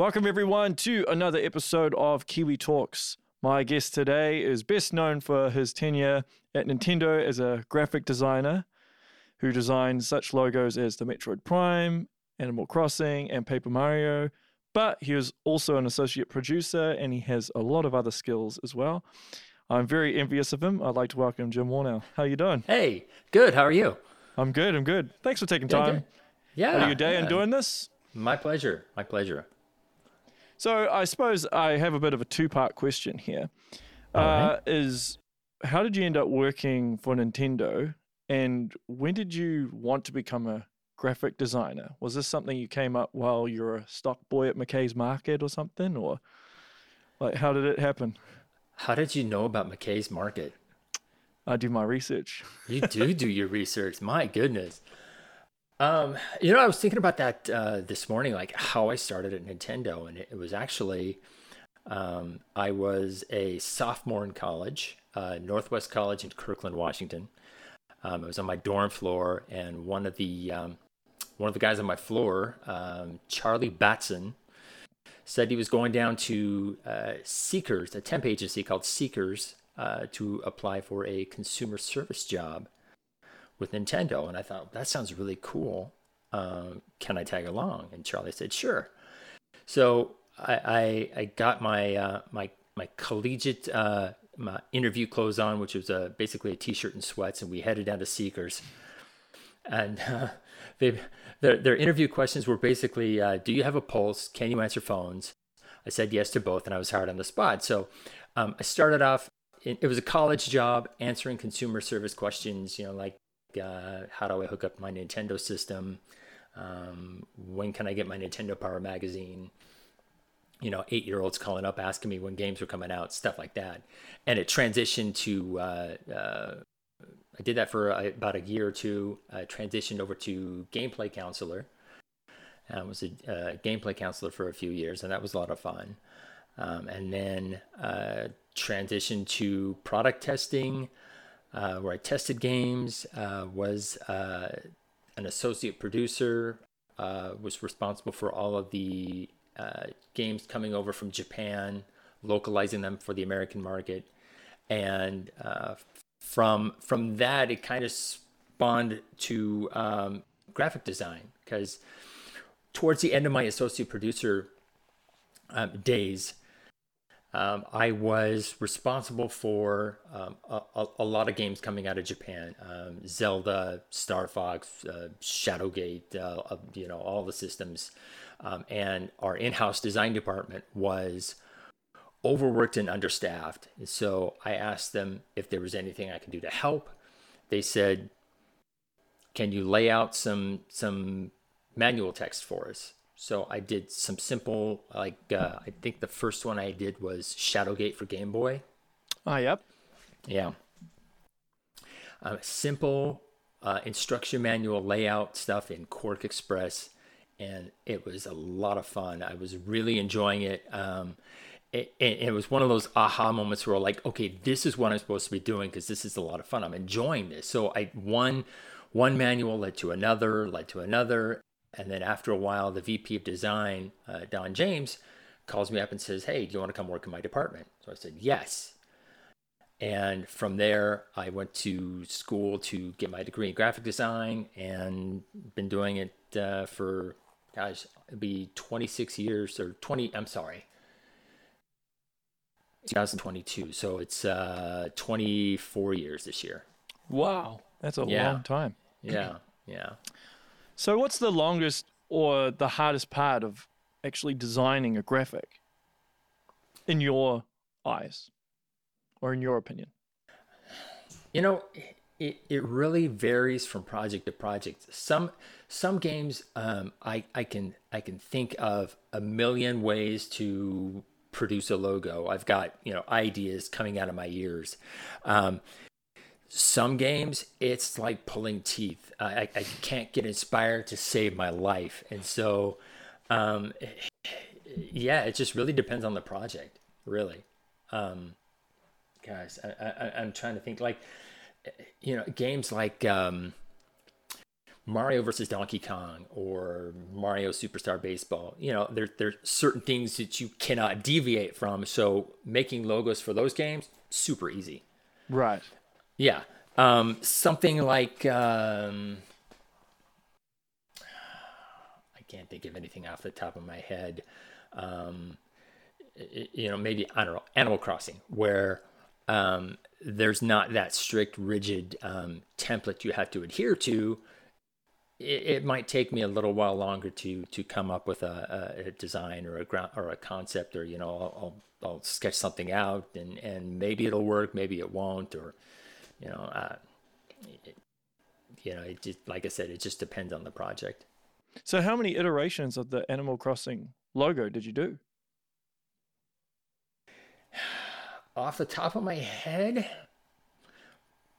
Welcome, everyone, to another episode of Kiwi Talks. My guest today is best known for his tenure at Nintendo as a graphic designer who designed such logos as the Metroid Prime, Animal Crossing, and Paper Mario. But he is also an associate producer and he has a lot of other skills as well. I'm very envious of him. I'd like to welcome Jim Wornell. How are you doing? Hey, good. How are you? I'm good. I'm good. Thanks for taking time. Yeah. of your day yeah. and doing this. My pleasure. My pleasure. So I suppose I have a bit of a two-part question here. All right. Uh, Is how did you end up working for Nintendo, and when did you want to become a graphic designer? Was this something you came up while you were a stock boy at McKay's Market or something, or like how did it happen? How did you know about McKay's Market? I do my research. You do do your research. My goodness. Um, you know, I was thinking about that uh, this morning, like how I started at Nintendo, and it, it was actually um, I was a sophomore in college, uh, Northwest College in Kirkland, Washington. Um, I was on my dorm floor, and one of the um, one of the guys on my floor, um, Charlie Batson, said he was going down to uh, Seekers, a temp agency called Seekers, uh, to apply for a consumer service job with Nintendo. And I thought, that sounds really cool. Um, can I tag along? And Charlie said, sure. So I, I, I got my, uh, my, my collegiate uh, my interview clothes on, which was uh, basically a t-shirt and sweats. And we headed down to Seekers. And uh, they, their, their interview questions were basically, uh, do you have a pulse? Can you answer phones? I said yes to both, and I was hired on the spot. So um, I started off. It was a college job, answering consumer service questions. You know, like uh, how do I hook up my Nintendo system? Um, when can I get my Nintendo Power magazine? You know, eight year olds calling up asking me when games were coming out, stuff like that. And it transitioned to, uh, uh, I did that for uh, about a year or two, uh, transitioned over to gameplay counselor. I was a uh, gameplay counselor for a few years, and that was a lot of fun. Um, and then uh, transitioned to product testing, uh, where I tested games, uh, was uh, an associate producer, uh, was responsible for all of the uh, games coming over from Japan, localizing them for the American market, and from from that it kind of spawned to um, graphic design. Because towards the end of my associate producer um, days, um, I was responsible for um, a, a, lot of games coming out of Japan: um, Zelda, Star Fox, uh, Shadowgate, uh, you know, all the systems. Um, and our in-house design department was overworked and understaffed. So I asked them if there was anything I could do to help. They said, "Can you lay out some some manual text for us?" So I did some simple, like uh, I think the first one I did was Shadowgate for Game Boy. Ah, yep. Yeah. Um, simple uh, instruction manual layout stuff in QuarkXPress, and it was a lot of fun. I was really enjoying it. Um, it, it, it was one of those aha moments where like, okay, this is what I'm supposed to be doing because this is a lot of fun. I'm enjoying this. So I one one manual led to another, led to another, and then after a while, the VP of design, uh, Don James, calls me up and says, Hey, do you want to come work in my department? So I said, Yes. And from there, I went to school to get my degree in graphic design and been doing it uh, for, gosh, it'd be 26 years or 20, I'm sorry, 2022. So it's uh, 24 years this year. Wow, that's a Yeah. long time. Yeah. Yeah. So, what's the longest or the hardest part of actually designing a graphic in your eyes or in your opinion? You know, it, it really varies from project to project. Some some games um, I I can I can think of a million ways to produce a logo. I've got you know ideas coming out of my ears. Um, some games it's like pulling teeth. I, I, can't get inspired to save my life, and so um, yeah, it just really depends on the project. Really, um, guys, I, I, I'm trying to think like you know games like um, Mario versus Donkey Kong or Mario Superstar Baseball. You know, there there's certain things that you cannot deviate from. So making logos for those games super easy. Right. Yeah. Um, something like um, I can't think of anything off the top of my head. Um, you know, maybe I don't know, Animal Crossing, where um, there's not that strict, rigid um, template you have to adhere to. It, it, might take me a little while longer to to come up with a, a, a design or a ground or a concept, or you know, I'll, I'll, I'll sketch something out, and and maybe it'll work, maybe it won't, or you know, uh, it, you know, it just like I said, it just depends on the project. So, how many iterations of the Animal Crossing logo did you do? Off the top of my head,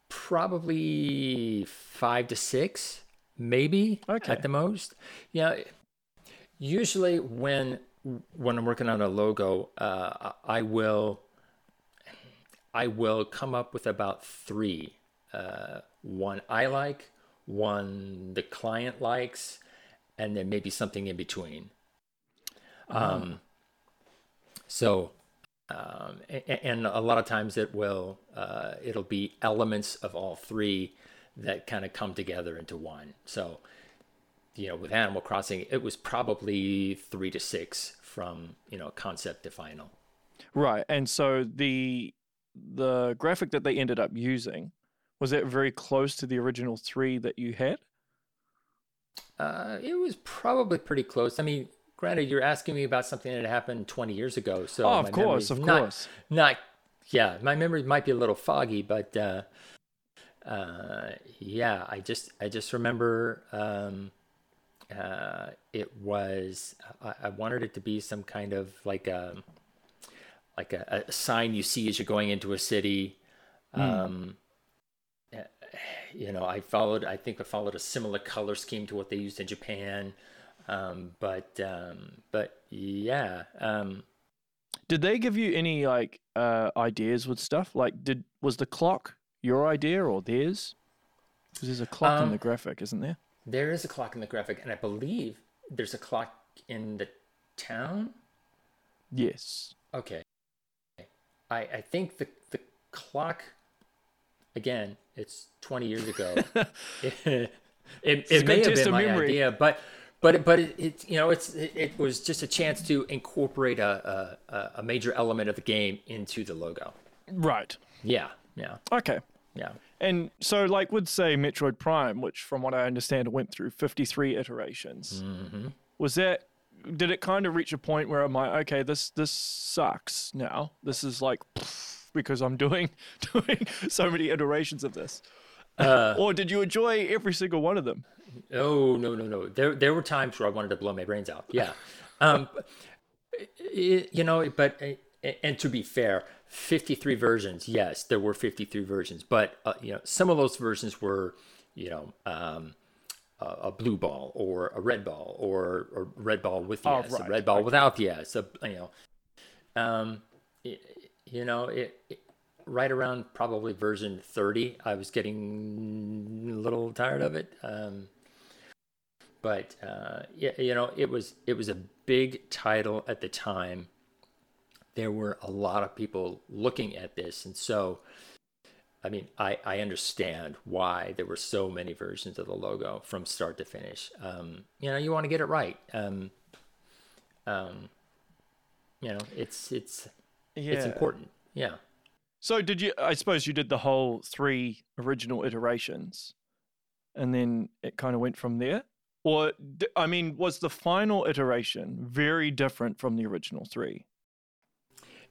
probably five to six, maybe okay. at the most. Yeah. Usually, when when I'm working on a logo, uh, I will I will come up with about three. Uh, one I like, one the client likes, and then maybe something in between. Uh-huh. Um, so um, and, and, a lot of times it will uh, it'll be elements of all three that kind of come together into one. So you know, with Animal Crossing, it was probably three to six from you know concept to final. Right, and so the the graphic that they ended up using was it very close to the original three that you had? Uh, it was probably pretty close. I mean, granted, you're asking me about something that happened 20 years ago, so oh, of course, of course, not yeah, my memory might be a little foggy, but uh, uh, yeah, I just I just remember um, uh, it was I, I, wanted it to be some kind of like a like a, a sign you see as you're going into a city. Mm. Um, you know, I followed I think I followed a similar color scheme to what they used in Japan. Um, but um, but yeah. Um, did they give you any like uh, ideas with stuff? Like, did was the clock your idea or theirs? Because there's a clock in the um, graphic, isn't there? There is a clock in the graphic, and I believe there's a clock in the town. Yes. Okay. I I think the the clock. Again, it's 20 years ago. it, it, it may have been my memory. idea, but but but it, it, you know it's it, it, was just a chance to incorporate a, a, a major element of the game into the logo. Right. Yeah. Yeah. Okay. Yeah. And so, like, would say Metroid Prime, which, from what I understand, went through fifty-three iterations. Mm-hmm. Was that? Did it kind of reach a point where I'm like, okay, this this sucks now. This is like because I'm doing doing so many iterations of this. Uh, or did you enjoy every single one of them? Oh no no no! There there were times where I wanted to blow my brains out. Yeah, um, you know, but and to be fair, fifty three versions. Yes, there were fifty three versions, but uh, you know, some of those versions were, you know. Um, a blue ball or a red ball or a red ball with the oh, S, right, a red ball right. without the S, a, you know, um, it, you know, it, it, right around probably version 30, I was getting a little tired of it. Um, but uh, yeah, you know, it was it was a big title at the time. There were a lot of people looking at this, and so I mean, I, I understand why there were so many versions of the logo from start to finish. Um, you know, you want to get it right. Um, um, you know, it's it's yeah. it's important. Yeah. So did you? I suppose you did the whole three original iterations, and then it kind of went from there. Or, I mean, was the final iteration very different from the original three?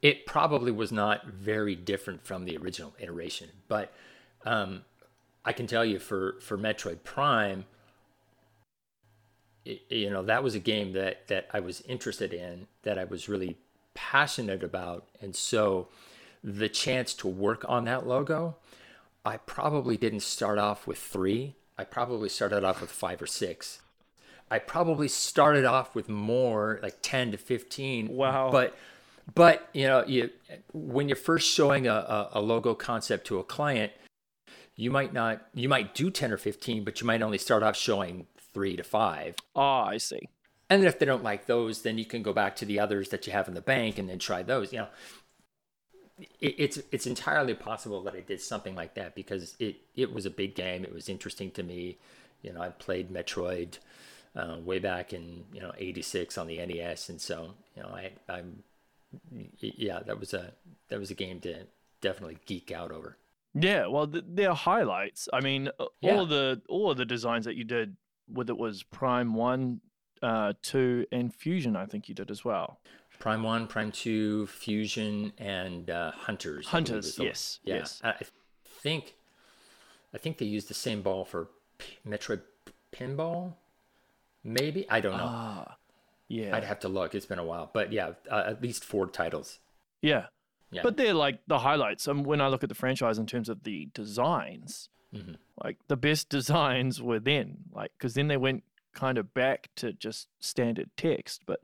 It probably was not very different from the original iteration, but um, I can tell you for for Metroid Prime, it, you know that was a game that that I was interested in, that I was really passionate about, and so the chance to work on that logo, I probably didn't start off with three. I probably started off with five or six. I probably started off with more, like 10 to 15. Wow. But, but you know, you when you're first showing a, a, a logo concept to a client, you might not you might do 10 or 15 but you might only start off showing three to five. Ah, I see. and if they don't like those then you can go back to the others that you have in the bank and then try those you know. It, it's it's entirely possible that i did something like that because it it was a big game. It was interesting to me. You know i played metroid uh, way back in you know 86 on the nes and so you know i i'm yeah that was a that was a game to definitely geek out over Yeah, well, th- they're highlights. I mean, Yeah. all of the all of the designs that you did, whether it was Prime One, uh, Two, and Fusion, I think you did as well. Prime One, Prime Two, Fusion, and uh, Hunters. Hunters, yes, yeah. yes. I I think, I think they used the same ball for P- Metroid Pinball. Maybe I don't know. Ah, yeah, I'd have to look. It's been a while, but yeah, uh, at least four titles. yeah. Yeah. But they're like the highlights. And when I look at the franchise in terms of the designs, Mhm. like the best designs were then, like because then they went kind of back to just standard text. But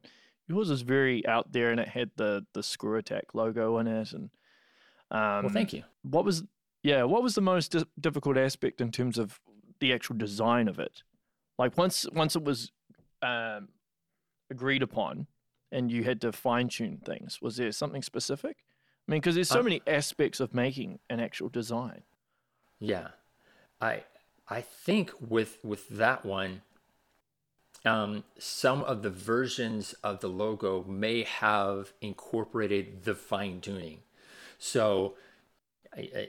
yours was very out there, and it had the the Screw Attack logo on it. And um, well, thank you. what was yeah what was the most di- difficult aspect in terms of the actual design of it like once once it was um, agreed upon and you had to fine tune things? Was there something specific? I mean because there's so Uh, many aspects of making an actual design. Yeah, I I think with with that one, um, some of the versions of the logo may have incorporated the fine tuning. So,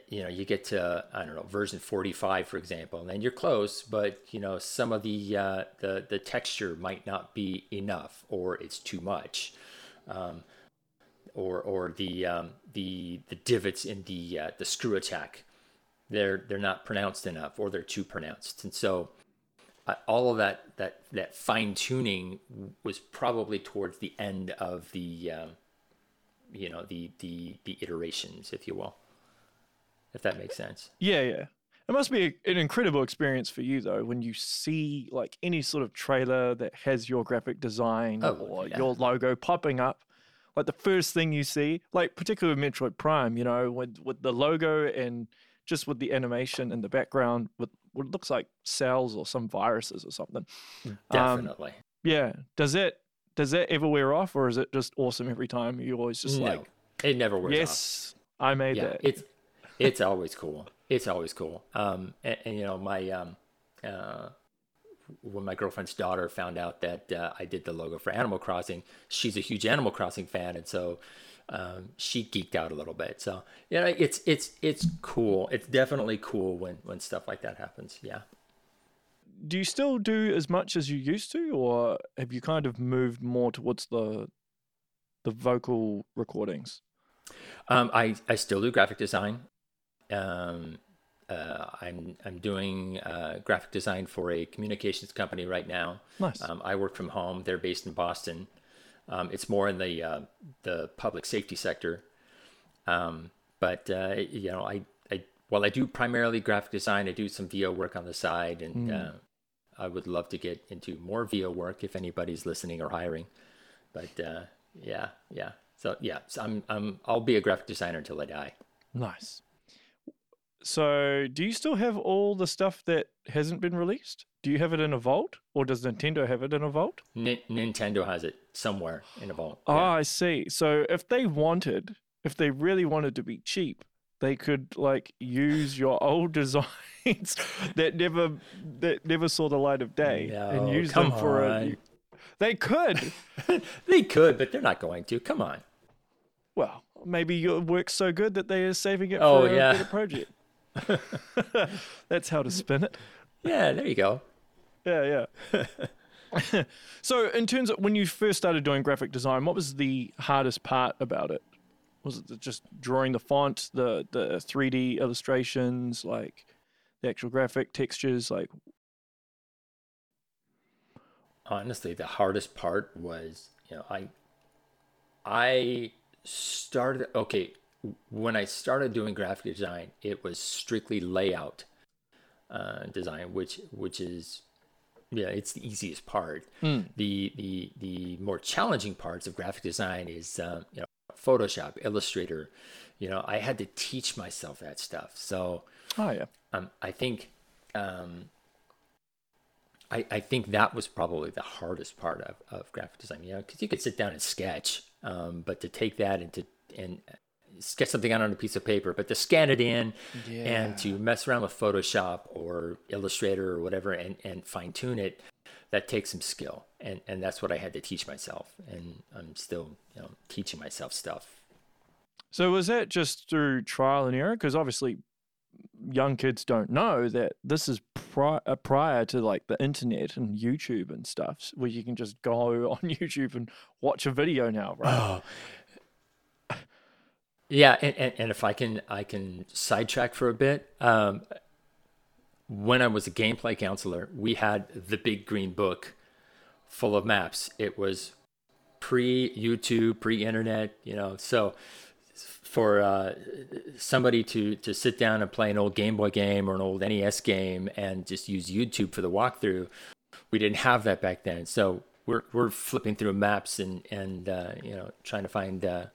you know, you get to I don't know version forty five, for example, and then you're close, but you know some of the uh, the the texture might not be enough, or it's too much. Um, or, or the um, the the divots in the uh, the screw attack they're they're not pronounced enough or they're too pronounced and so uh, all of that that that fine tuning was probably towards the end of the um, you know the the the iterations if you will if that makes sense. Yeah yeah. It must be a, an incredible experience for you though when you see like any sort of trailer that has your graphic design Oh, or yeah. your logo popping up. Like the first thing you see like particularly with metroid prime you know with with the logo and just with the animation in the background with what looks like cells or some viruses or something. Um, definitely. yeah. Does it does that ever wear off or is it just awesome every time? You always just no, like it never wears off. yes i made yeah that. it's it's always cool it's always cool um and, and you know my um uh when my girlfriend's daughter found out that uh, I did the logo for Animal Crossing, she's a huge Animal Crossing fan, and so um, she geeked out a little bit. So you know, it's it's it's cool. It's definitely cool when when stuff like that happens. Yeah. do you still do as much as you used to or have you kind of moved more towards the the vocal recordings Um, I I still do graphic design. Um, uh, I'm I'm doing uh, graphic design for a communications company right now. nice Um, I work from home. They're based in Boston. Um, it's more in the uh, the public safety sector. Um, but uh, you know, I, I while I do primarily graphic design, I do some VO work on the side, and uh, I would love to get into more VO work if anybody's listening or hiring. But uh, yeah, yeah. So yeah, so I'm I'm I'll be a graphic designer until I die. nice so do you still have all the stuff that hasn't been released do you have it in a vault or does nintendo have it in a vault Ni- Nintendo has it somewhere in a vault. ah Yeah. i see so if they wanted if they really wanted to be cheap they could like use your old designs that never that never saw the light of day and use them for a they could they could, but they're not going to. Come on. Well, maybe your work's so good that they are saving it Oh, for yeah. a better project. That's how to spin it. Yeah, there you go. Yeah, yeah. so, in terms of when you first started doing graphic design, what was the hardest part about it? Was it just drawing the font, the the 3D illustrations, like the actual graphic textures? Like, honestly the hardest part was you know i i started okay when i started doing graphic design it was strictly layout uh, design which which is yeah it's the easiest part Hmm. the the the more challenging parts of graphic design is um, you know photoshop illustrator you know i had to teach myself that stuff so oh yeah, um, I think um, I, I think that was probably the hardest part of, of graphic design. You know, because you could sit down and sketch, um, but to take that and to and sketch something out on a piece of paper, but to scan it in Yeah. and to mess around with Photoshop or Illustrator or whatever and, and fine tune it, that takes some skill. And and that's what I had to teach myself. And I'm still, you know, teaching myself stuff. So was that just through trial and error? Because obviously, young kids don't know that this is pri- uh, prior to like the internet and YouTube and stuff, where you can just go on YouTube and watch a video now, right? Oh. Yeah, and, and, and if I can I can sidetrack for a bit. Um, when I was a gameplay counselor, we had the big green book full of maps. It was pre YouTube, pre internet, you know. So for uh, somebody to to sit down and play an old Game Boy game or an old NES game and just use YouTube for the walkthrough, we didn't have that back then. So we're we're flipping through maps and and uh, you know trying to find uh,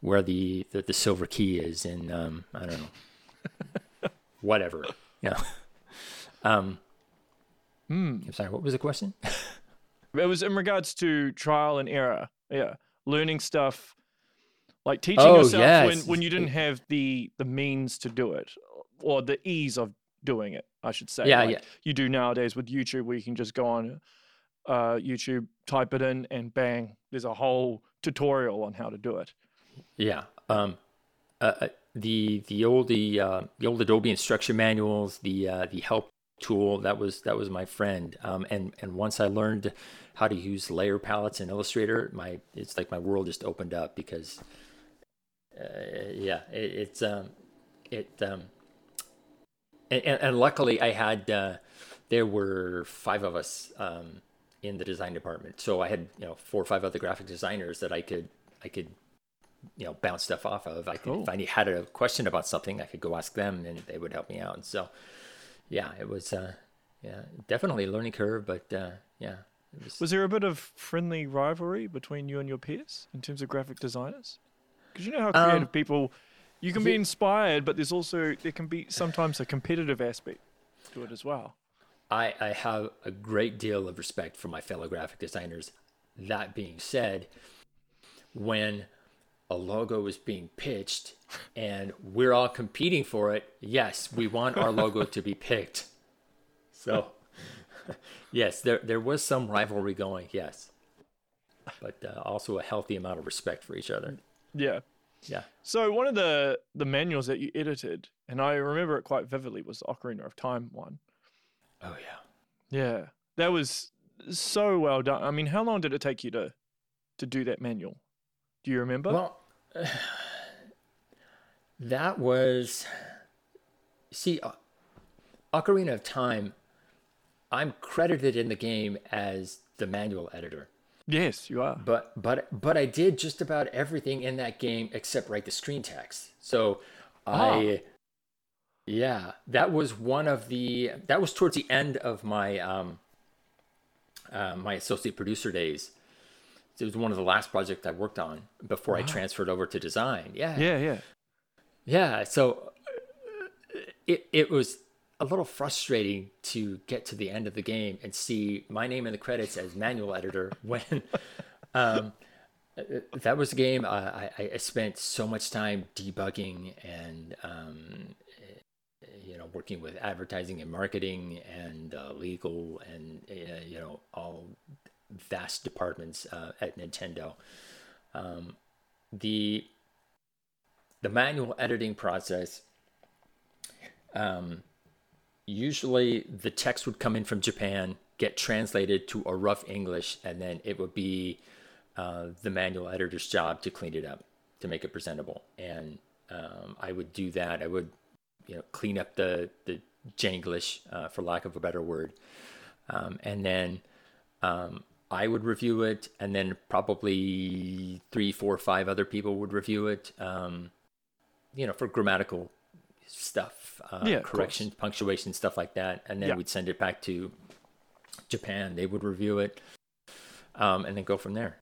where the, the the silver key is and um, I don't know whatever. Yeah. Um. I'm sorry. What was the question? It was in regards to trial and error. Yeah, learning stuff, like teaching Oh, yourself when, when you didn't have the the means to do it, or the ease of doing it. I should say. Yeah, like yeah. You do nowadays with YouTube, where you can just go on uh, YouTube, type it in, and bang, there's a whole tutorial on how to do it. Yeah. Um, uh, uh, the the old the uh, the old Adobe instruction manuals, the uh, the help tool that was that was my friend. Um, and and once I learned how to use layer palettes in Illustrator, my it's like my world just opened up because uh, yeah, it, it's um, it um, and, and, luckily I had uh, there were five of us um, in the design department, so I had you know four or five other graphic designers that I could I could you know bounce stuff off of. I could if I had a question about something, I could go ask them and they would help me out. And so yeah, it was uh, yeah definitely a learning curve, but uh, yeah. Was, Was there a bit of friendly rivalry between you and your peers in terms of graphic designers? Because you know how Um, creative people, you can be inspired, but there's also there can be sometimes a competitive aspect to it as well. I, I have a great deal of respect for my fellow graphic designers. That being said, when a logo is being pitched and we're all competing for it, yes, we want our logo to be picked. So, yes, there there was some rivalry going, yes, but uh, also a healthy amount of respect for each other. Yeah. Yeah. So one of the the manuals that you edited, and I remember it quite vividly, was the Ocarina of Time one. Oh yeah. Yeah, that was so well done. I mean, how long did it take you to to do that manual? Do you remember? Well, that was. See, O- Ocarina of Time, I'm credited in the game as the manual editor. yes, you are. But but but I did just about everything in that game except write the screen text. So I yeah, that was one of the that was towards the end of my um uh, my associate producer days. It was one of the last projects I worked on before I transferred over to design. Yeah. Yeah, yeah. Yeah, so it it was a little frustrating to get to the end of the game and see my name in the credits as manual editor when um, that was a game I, I, I spent so much time debugging and um, you know working with advertising and marketing and uh, legal and uh, you know all vast departments uh, at Nintendo. Um, the the manual editing process um, usually the text would come in from Japan, get translated to a rough English, and then it would be uh, the manual editor's job to clean it up, to make it presentable. And um, I would do that. I would, you know, clean up the the Janglish, uh, for lack of a better word, um, and then um, I would review it, and then probably three, four, five other people would review it. Um, you know, for grammatical stuff, uh, Yeah, correction, punctuation, stuff like that, and then Yeah. we'd send it back to Japan. They would review it, um, and then go from there.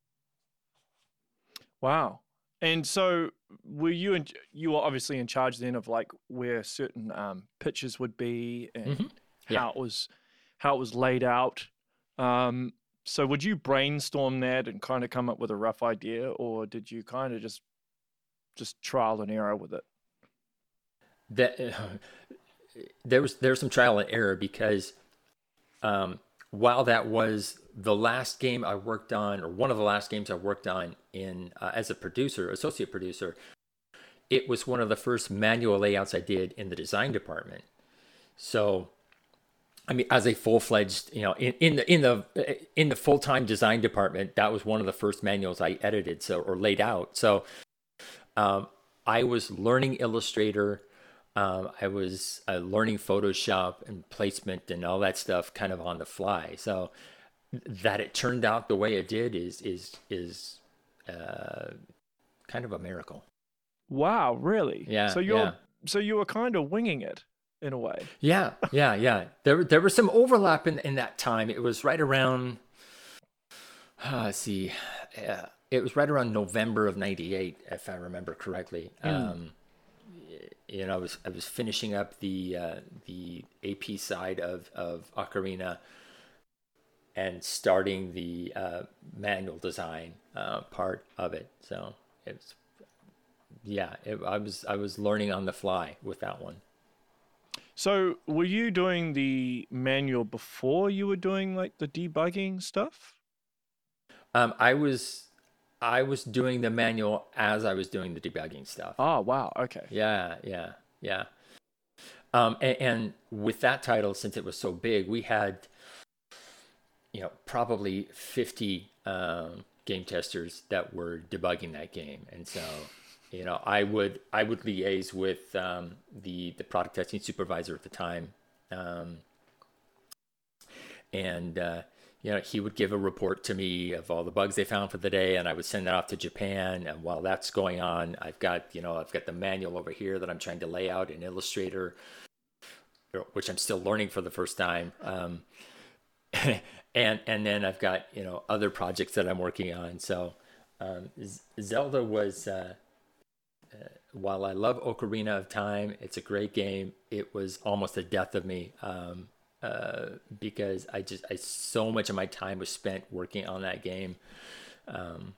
Wow. And so, were you in, you were obviously in charge then of like where certain um, pitches would be and Mhm. Yeah. how it was how it was laid out. Um, so, would you brainstorm that and kind of come up with a rough idea, or did you kind of just just trial and error with it? that there was there was some trial and error because um, while that was the last game I worked on, or one of the last games I worked on in uh, as a producer, associate producer, it was one of the first manual layouts I did in the design department. So, I mean, as a full fledged, you know, in, in the in the in the full time design department, that was one of the first manuals I edited, so or laid out. So, um, I was learning Illustrator. Um, I was uh, learning Photoshop and placement and all that stuff kind of on the fly. So that it turned out the way it did is is is uh, kind of a miracle. Wow, really? Yeah, So you're yeah. so you were kind of winging it in a way. Yeah, yeah, yeah. There there was some overlap in, in that time. It was right around. Uh, let's see, uh, it was right around November of '98, if I remember correctly. Um, you know, I was I was finishing up the uh, the AP side of of Ocarina and starting the uh, manual design uh, part of it. So it's yeah, it, I was I was learning on the fly with that one. So were you doing the manual before you were doing like the debugging stuff? Um, I was I was doing the manual as I was doing the debugging stuff. Oh, wow. Okay. Yeah, yeah, yeah. Um, and, and with that title, since it was so big, we had you know probably fifty um, game testers that were debugging that game, and so you know I would I would liaise with um, the the product testing supervisor at the time, um, and uh, you know he would give a report to me of all the bugs they found for the day, and I would send that off to Japan. And while that's going on, I've got you know I've got the manual over here that I'm trying to lay out in Illustrator, which I'm still learning for the first time. Um, and and then I've got you know other projects that I'm working on. So um, Zelda was uh, uh, while I love Ocarina of Time, it's a great game. It was almost the death of me um, uh, because I just I so much of my time was spent working on that game. Um,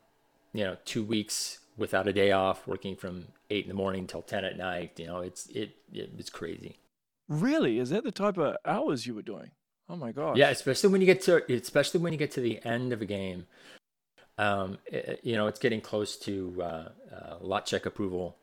you know, two weeks without a day off, working from eight in the morning till ten at night. You know, it's it it was crazy. Really? Is that the type of hours you were doing? Oh my gosh. Yeah, especially when you get to especially when you get to the end of a game. Um, it- you know, it's getting close to uh, uh, lot check approval,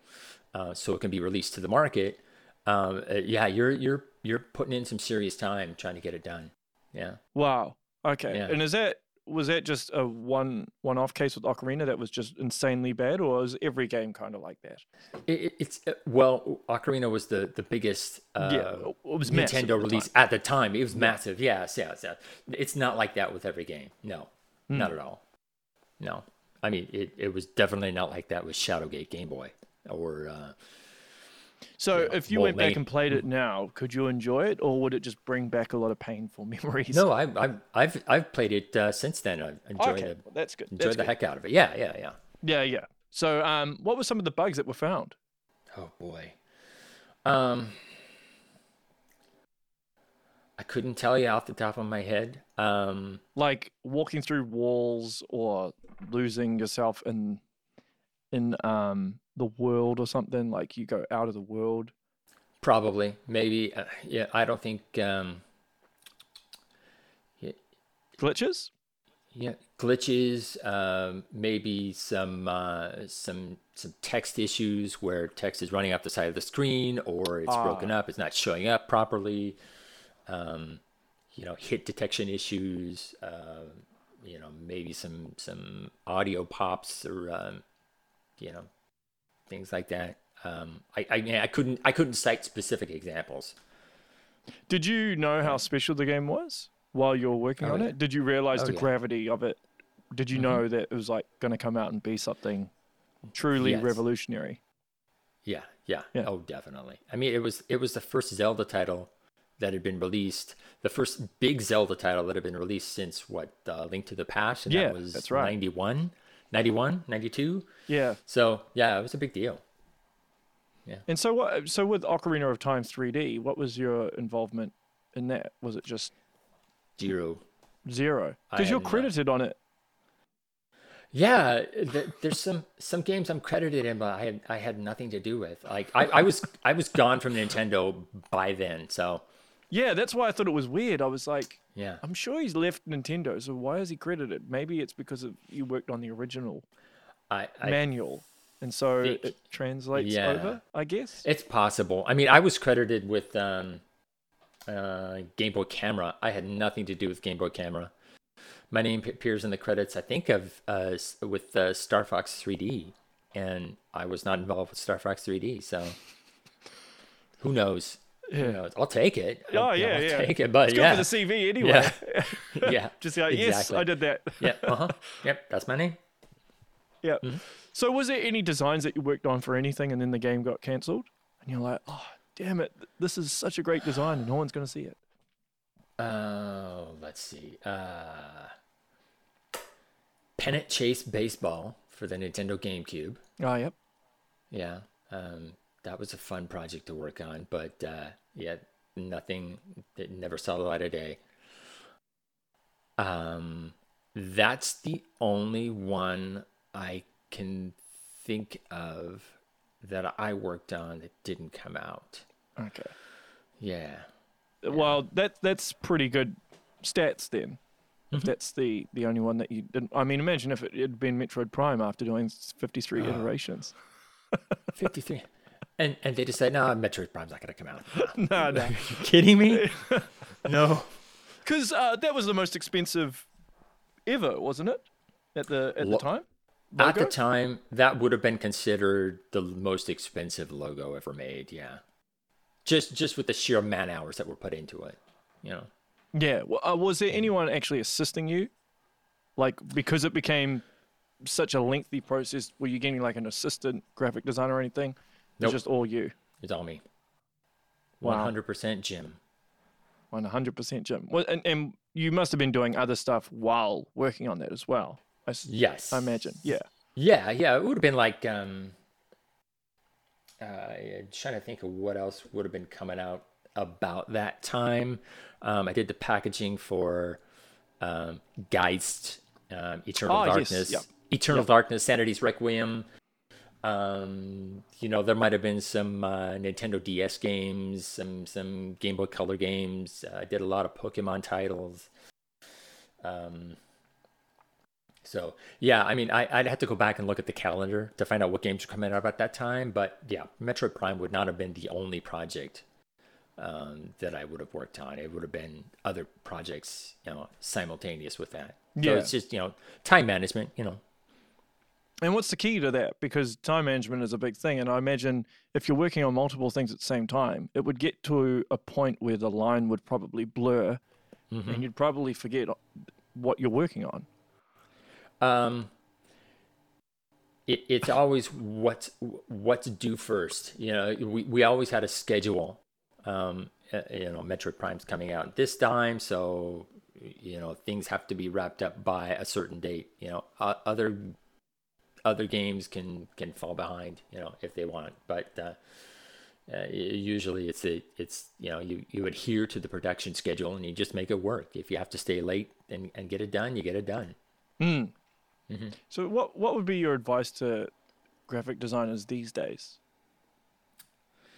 uh, so it can be released to the market. Um, uh, yeah, you're you're you're putting in some serious time trying to get it done. Yeah. Wow. Okay. Yeah. And is that was that just a one one off case with Ocarina that was just insanely bad, or is every game kind of like that? It, it- it's uh, well, Ocarina was the the biggest uh, yeah, it was Nintendo release time. at the time. It was massive. Yes, yes, yes. It's not like that with every game. No, Hmm. not at all. No, I mean it. It was definitely not like that with Shadowgate Game Boy or uh, So yeah, if you went back and played it now, could you enjoy it, or would it just bring back a lot of painful memories? no. I, I've I've I've played it uh, since then. I enjoyed Okay, it. well, that's good. Enjoyed That's the good. heck out of it. Yeah, yeah, yeah. Yeah, yeah. So, um, what were some of the bugs that were found? Oh boy. Um I couldn't tell you off the top of my head. Um Like walking through walls, or losing yourself in in um the world or something. Like you go out of the world. probably maybe uh, yeah, I don't think um yeah. Glitches? yeah, glitches, um maybe some uh some some text issues where text is running up the side of the screen or it's broken up, it's not showing up properly. Um you know, hit detection issues, uh, you know, maybe some some audio pops or um, you know, things like that. Um, I, I I couldn't I couldn't cite specific examples. Did you know how special the game was while you were working Oh, on yeah. it? Did you realize Oh, the yeah. gravity of it? Did you Mhm. know that it was like going to come out and be something truly Yes. revolutionary? Yeah, yeah, Yeah. oh, definitely. I mean, it was it was the first Zelda title that had been released, the first big Zelda title that had been released since what uh, Link to the Past, and Yeah, that was that's right. ninety one. 91, 92. Yeah. So yeah, it was a big deal. Yeah. And so what? So with Ocarina of Time 3D, what was your involvement in that? Was it just Zero. zero? Because you're credited on it. Yeah, th- there's some some games I'm credited in, but I had I had nothing to do with. Like I, I was I was gone from Nintendo by then. So Yeah, that's why I thought it was weird. I was like, yeah, I'm sure he's left Nintendo, so why is he credited? Maybe it's because of you worked on the original I, I manual, and so think- it translates yeah. over. I guess. It's possible. I mean, I was credited with um, uh, Game Boy Camera. I had nothing to do with Game Boy Camera. My name appears in the credits, I think, of uh, with uh, Star Fox 3D, and I was not involved with Star Fox 3D. So who knows? Yeah. I'll take it. Oh, I'll, yeah, I'll yeah. take it. But It's yeah, good for the CV anyway. yeah, Just like, yes, Exactly. I did that. yeah, uh huh. Yep, that's my name. Yeah. Mm-hmm. So was there any designs that you worked on for anything, and then the game got cancelled, and you're like, oh, damn it, this is such a great design, and no one's gonna see it. Oh, let's see. Uh, Pennant Chase Baseball for the Nintendo GameCube. Oh, yep. Yeah, um, that was a fun project to work on, but uh, yeah, nothing. It never saw the light of day. Um, that's the only one I can think of that I worked on that didn't come out. Okay. Yeah. Well, that that's pretty good stats then. Mm-hmm. If that's the the only one that you didn't, I mean, imagine if it had been Metroid Prime after doing 53 Oh. iterations. 53. And and they just said, no, Metroid Prime's not gonna come out. no, no. you kidding me? no. Because uh, that was the most expensive ever, wasn't it? At the at Lo- the time. At the time, that would have been considered the most expensive logo ever made. Yeah, just just with the sheer man hours that were put into it. You know, Yeah. Well, uh, was there anyone actually assisting you? Like because it became such a lengthy process, were you getting like an assistant graphic designer or anything? It's just all you. it's all me. One hundred percent Jim. One hundred percent, Jim. Well, and, and you must have been doing other stuff while working on that as well. I, Yes, I imagine. Yeah. Yeah, yeah, it would have been like um, uh, I'm trying to think of what else would have been coming out about that time. Um, I did the packaging for um, Geist, um, Eternal yes, Darkness, yeah. Eternal Darkness, Sanity's Requiem. Um, you know, there might have been some uh, Nintendo DS games, some some Game Boy Color games. Uh, I did a lot of Pokemon titles. Um, so yeah, I mean, I, I'd have to go back and look at the calendar to find out what games were coming out at that time. But yeah, Metroid Prime would not have been the only project um, that I would have worked on. It would have been other projects, you know, simultaneous with that. So Yeah. it's just you know time management. You know, And what's the key to that? Because time management is a big thing. And I imagine if you're working on multiple things at the same time, it would get to a point where the line would probably blur and you'd probably forget what you're working on. um, it, it's always what what to do first. You know, we, we always had a schedule. Um, you know, Metroid Prime's coming out this time, so you know things have to be wrapped up by a certain date. You know, other other games can can fall behind. You know, if they want, but uh, uh, usually it's a, it's you know you you adhere to the production schedule and you just make it work. If you have to stay late and, and get it done, you get it done. So, what, what would be your advice to graphic designers these days?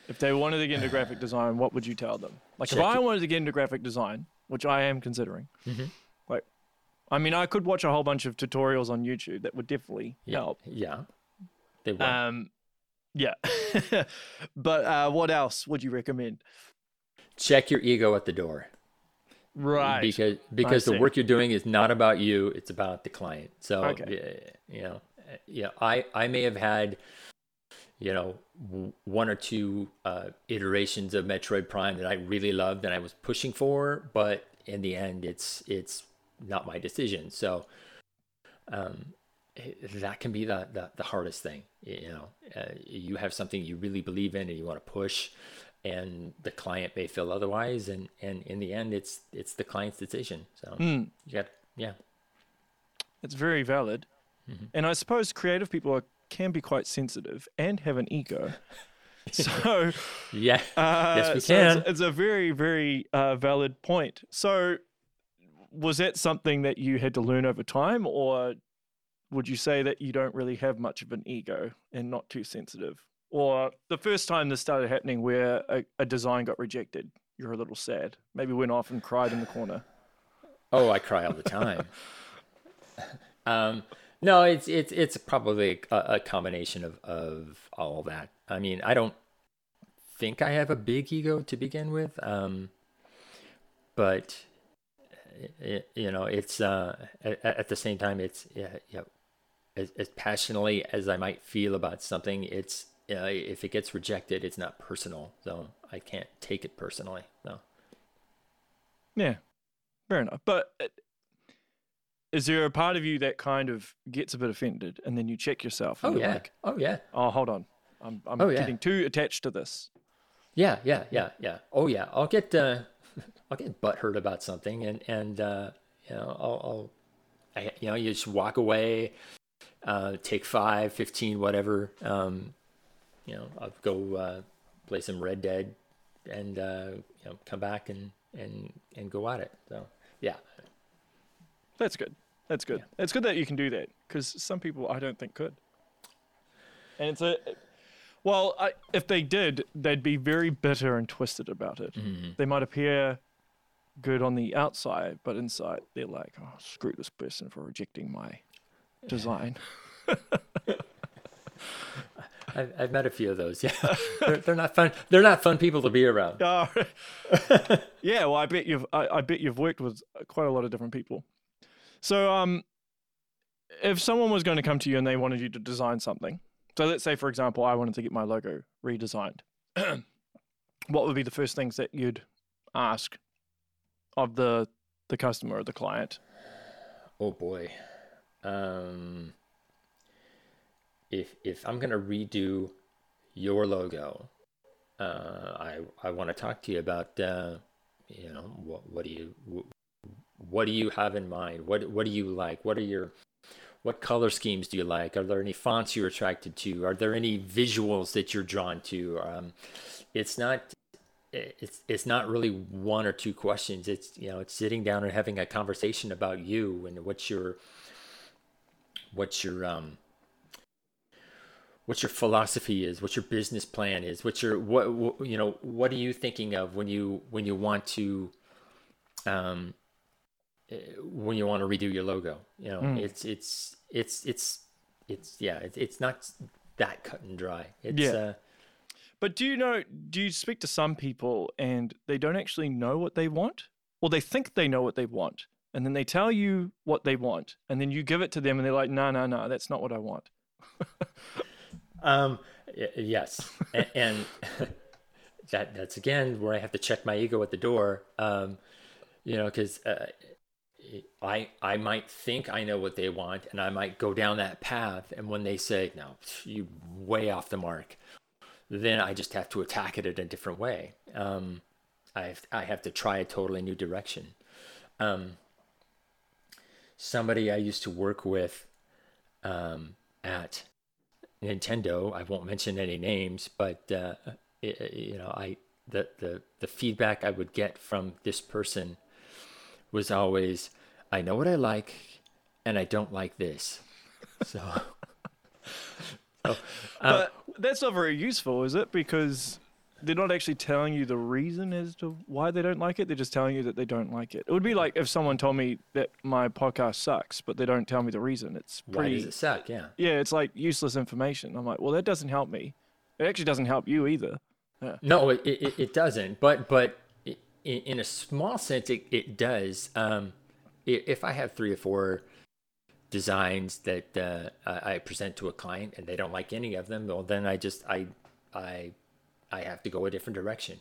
If they wanted to get into graphic design, what would you tell them? Like, Check if I wanted to get into graphic design, which I am considering, Mhm. I mean, I could watch a whole bunch of tutorials on YouTube that would definitely Yeah, help. yeah, they will. Um, yeah. but uh, what else would you recommend? Check your ego at the door. Right. because because the work you're doing is not about you it's about the client so Okay. you know yeah i i may have had you know one or two uh, iterations of metroid prime that i really loved and i was pushing for but in the end it's it's not my decision so um that can be the, the, the hardest thing you know uh, you have something you really believe in and you want to push and the client may feel otherwise and and in the end it's it's the client's decision so Hmm. you got yeah It's very valid. Mhm. And I suppose creative people are, can be quite sensitive and have an ego. so Yeah. uh, Yes, we so it's- can. It's, a very, very uh, valid point. So, was that something that you had to learn over time, or would you say that you don't really have much of an ego and not too sensitive? Or the first time this started happening, where a, a design got rejected, you're a little sad. Maybe went off and cried in the corner. Oh, I cry all the time. um, no, it's it's it's probably a, a combination of of all that. I mean, I don't think I have a big ego to begin with, um, but it, you know, it's uh, at, at the same time, it's yeah, yeah, as, as passionately as I might feel about something, it's uh, if it gets rejected, it's not personal, so I can't take it personally. No. Yeah, fair enough. But uh, is there a part of you that kind of gets a bit offended, and then you check yourself? And Oh you're yeah. Like, oh yeah. oh, hold on. I'm, I'm Oh, yeah. getting too attached to this. Yeah, yeah, yeah, yeah. Oh yeah, I'll get uh, I'll get butthurt about something, and and uh, you know I'll, I'll I, you know you just walk away, uh, take five, 15, whatever. Um, you know I'll go uh, play some Red Dead, and uh, you know come back and and and go at it. So yeah, That's good. That's good. Yeah. It's good that you can do that because some people I don't think could. And it's a, well, I, if they did, they'd be very bitter and twisted about it. Mhm. They might appear good on the outside, but inside they're like, oh, screw this person for rejecting my design. I've, I've met a few of those. Yeah, they're, they're not fun. They're not fun people to be around. Oh, yeah, well, I bet you've I, I bet you've worked with quite a lot of different people. So, um, if someone was going to come to you and they wanted you to design something, so let's say, for example, I wanted to get my logo redesigned, what would be the first things that you'd ask of the the customer or the client? Oh boy. Um, if if I'm gonna redo your logo, uh, I I want to talk to you about uh, you know what what do you what do you have in mind? What what do you like? What are your what color schemes do you like? Are there any fonts you're attracted to? Are there any visuals that you're drawn to? Um, it's not it's it's not really one or two questions. It's you know it's sitting down and having a conversation about you and what's your what's your um what your philosophy is, what your business plan is, what your what, what you know what are you thinking of when you when you want to um when you want to redo your logo. You know, Mm. it's it's it's it's it's yeah, it's it's not that cut and dry. It's Yeah. uh But do you know? Do you speak to some people and they don't actually know what they want, or they think they know what they want, and then they tell you what they want, and then you give it to them, and they're like, "No, no, no, that's not what I want." Um, yes, and, and that that's again where I have to check my ego at the door. Um, you know, because uh, I I might think I know what they want, and I might go down that path, and when they say no, you way off the mark, then I just have to attack it in a different way. Um, I have, I have to try a totally new direction. Um, somebody I used to work with um, at Nintendo. I won't mention any names, but uh, it, you know, I the, the the feedback I would get from this person was always, "I know what I like, and I don't like this." So, so um, But that's not very useful, is it? Because they're not actually telling you the reason as to why they don't like it. They're just telling you that they don't like it. It would be like if someone told me that my podcast sucks, but they don't tell me the reason. It's pretty, why does it suck? Yeah. Yeah, it's like useless information. I'm like, well, that doesn't help me. It actually doesn't help you either. No, it, it, it doesn't. But but in, in a small sense, it, it does. Um, if I have three or four designs that uh, I present to a client and they don't like any of them, well, then I just I I I have to go a different direction.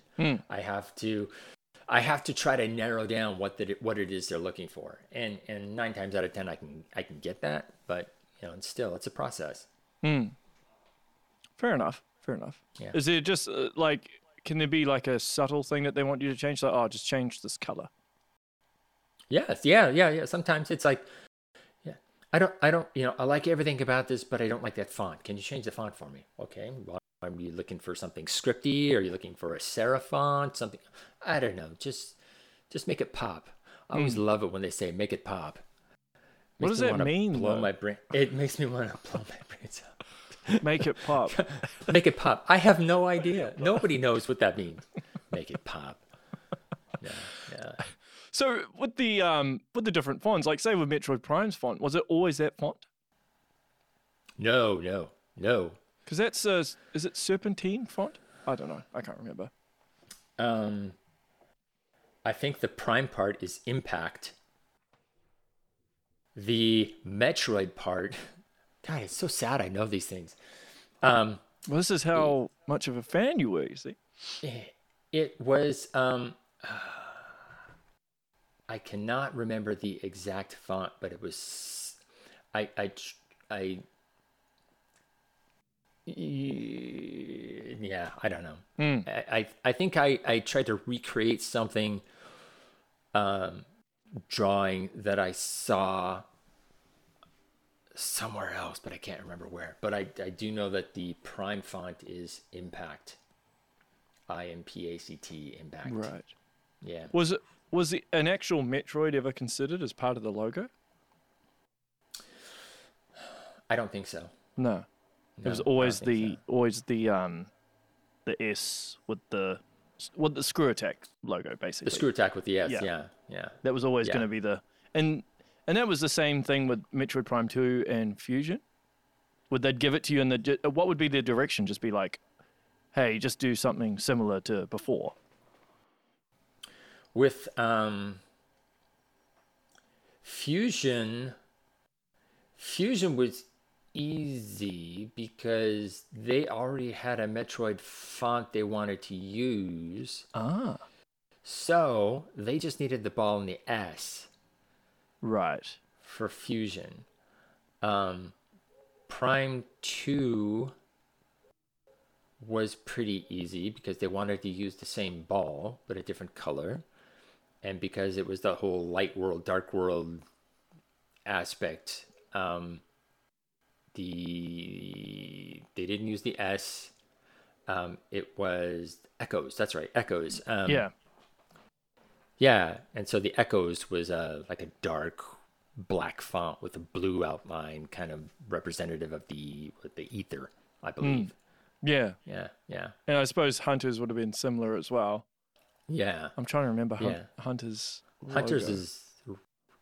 I have to I have to try to narrow down what the, what it is they're looking for, and and nine times out of ten I can I can get that, but you know, it's still it's a process. Fair enough. Fair enough. Yeah. Is it just uh, like, can there be like a subtle thing that they want you to change? Like, oh, just change this color. Yes, yeah, yeah, yeah. Sometimes it's like, yeah, I don't, I don't, you know, I like everything about this, but I don't like that font. Can you change the font for me? Okay. Well, are you looking for something scripty? Are you looking for a serif font? Something? I don't know. Just, just make it pop. I always hmm. love it when they say "make it pop." What Makes does me that mean, Blow though? my brain. It makes me want to blow my brains out. Make it pop. Make it pop. I have no idea. Nobody knows what that means. Make it pop. Yeah, yeah. so with the um with the different fonts, like say with Metroid Prime's font, was it always that font? No, no, no. Because that's uh, is it Serpentine font? I don't know. I can't remember. Um, I think the prime part is impact. The Metroid part, God, it's so sad. I know these things. Um, Well, this is how much of a fan you were. You see. it was. Um, I cannot remember the exact font, but it was. I I I. Yeah, I don't know. Mm. I, I I think I, I tried to recreate something um drawing that I saw somewhere else, but I can't remember where. But I, I do know that the prime font is impact. I M P A C T impact. Right. Yeah. Was it was it an actual Metroid ever considered as part of the logo? I don't think so. No. It was No, I don't always the so. always the um the S with the with the screw attack logo basically. the screw attack with the S. Yeah. Yeah. Yeah. That was always Yeah. going to be the and and that was the same thing with Metroid Prime 2 and Fusion. Would they give it to you in the what would be the direction? Just be like, hey, just do something similar to before. With um, Fusion, Fusion was easy because they already had a Metroid font they wanted to use. Ah, So they just needed the ball in the S right. for Fusion. Um, Prime 2 was pretty easy because they wanted to use the same ball but a different color. And because it was the whole light world, dark world aspect, um, the they didn't use the S. Um, it was echoes. That's right, echoes. Um, yeah. Yeah, and so the Echoes was uh, like a dark black font with a blue outline, kind of representative of the the ether, I believe. Yeah. Yeah, yeah, And I suppose Hunters would have been similar as well. yeah. I'm trying to remember Hun- Yeah. Hunters. Hunters is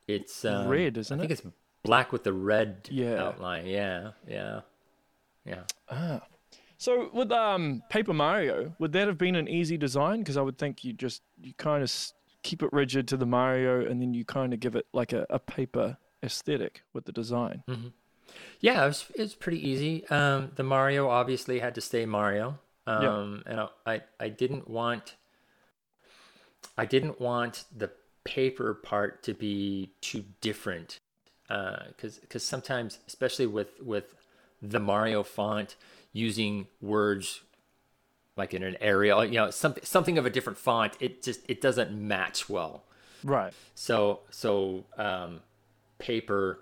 it's um, Red, isn't it? I think it? it's black with the red Yeah. outline. Yeah, yeah, yeah. Ah. So with um Paper Mario, would that have been an easy design? Because I would think you just you kind of keep it rigid to the Mario, and then you kind of give it like a, a paper aesthetic with the design. Yeah, it was, it was pretty easy. Um, the Mario obviously had to stay Mario. Yeah. Um, and I, I, didn't want, I didn't want the paper part to be too different. Uh, cause, cause sometimes, especially with, with the Mario font using words like in an Arial, you know, something, something of a different font, it just, it doesn't match well. Right. So so um, paper,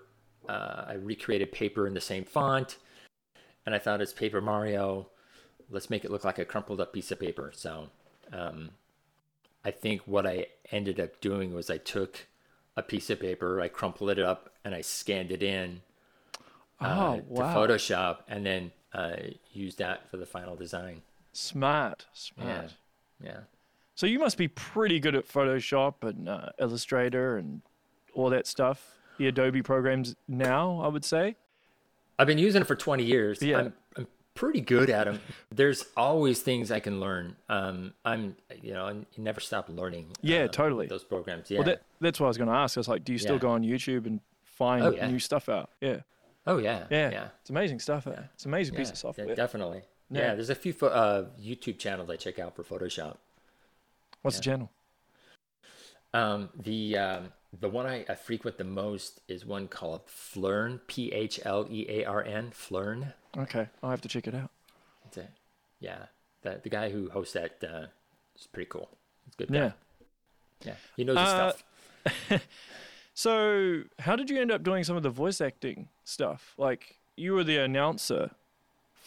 uh, I recreated paper in the same font, and I thought it's Paper Mario. Let's make it look like a crumpled up piece of paper. So um, I think what I ended up doing was I took a piece of paper, I crumpled it up, and I scanned it in uh, Oh wow. to Photoshop, and then uh, used that for the final design. Smart. Smart. Yeah, yeah. So you must be pretty good at Photoshop and uh, Illustrator and all that stuff. The Adobe programs now, I would say. I've been using it for 20 years. Yeah. I'm, I'm pretty good at them. There's always things I can learn. Um, I'm, you know, you never stop learning. Yeah, uh, totally. Those programs. Yeah. Well, that, that's what I was going to ask. I was like, do you still Yeah. go on YouTube and find Oh, yeah. new stuff out? Yeah. oh yeah. Yeah. Yeah. It's amazing stuff. eh? It's an amazing piece of software. definitely. Yeah. Yeah. There's a few pho- uh, YouTube channels I check out for Photoshop. What's the channel? Um, the um, the one I, I frequent the most is one called Phlearn, P H L E A R N, Phlearn. Okay, I'll have to check it out. That's it. Yeah. The, the guy who hosts that uh, is pretty cool. It's good. guy. Yeah. Yeah. He knows his Uh, stuff. So, how did you end up doing some of the voice acting stuff? Like, you were the announcer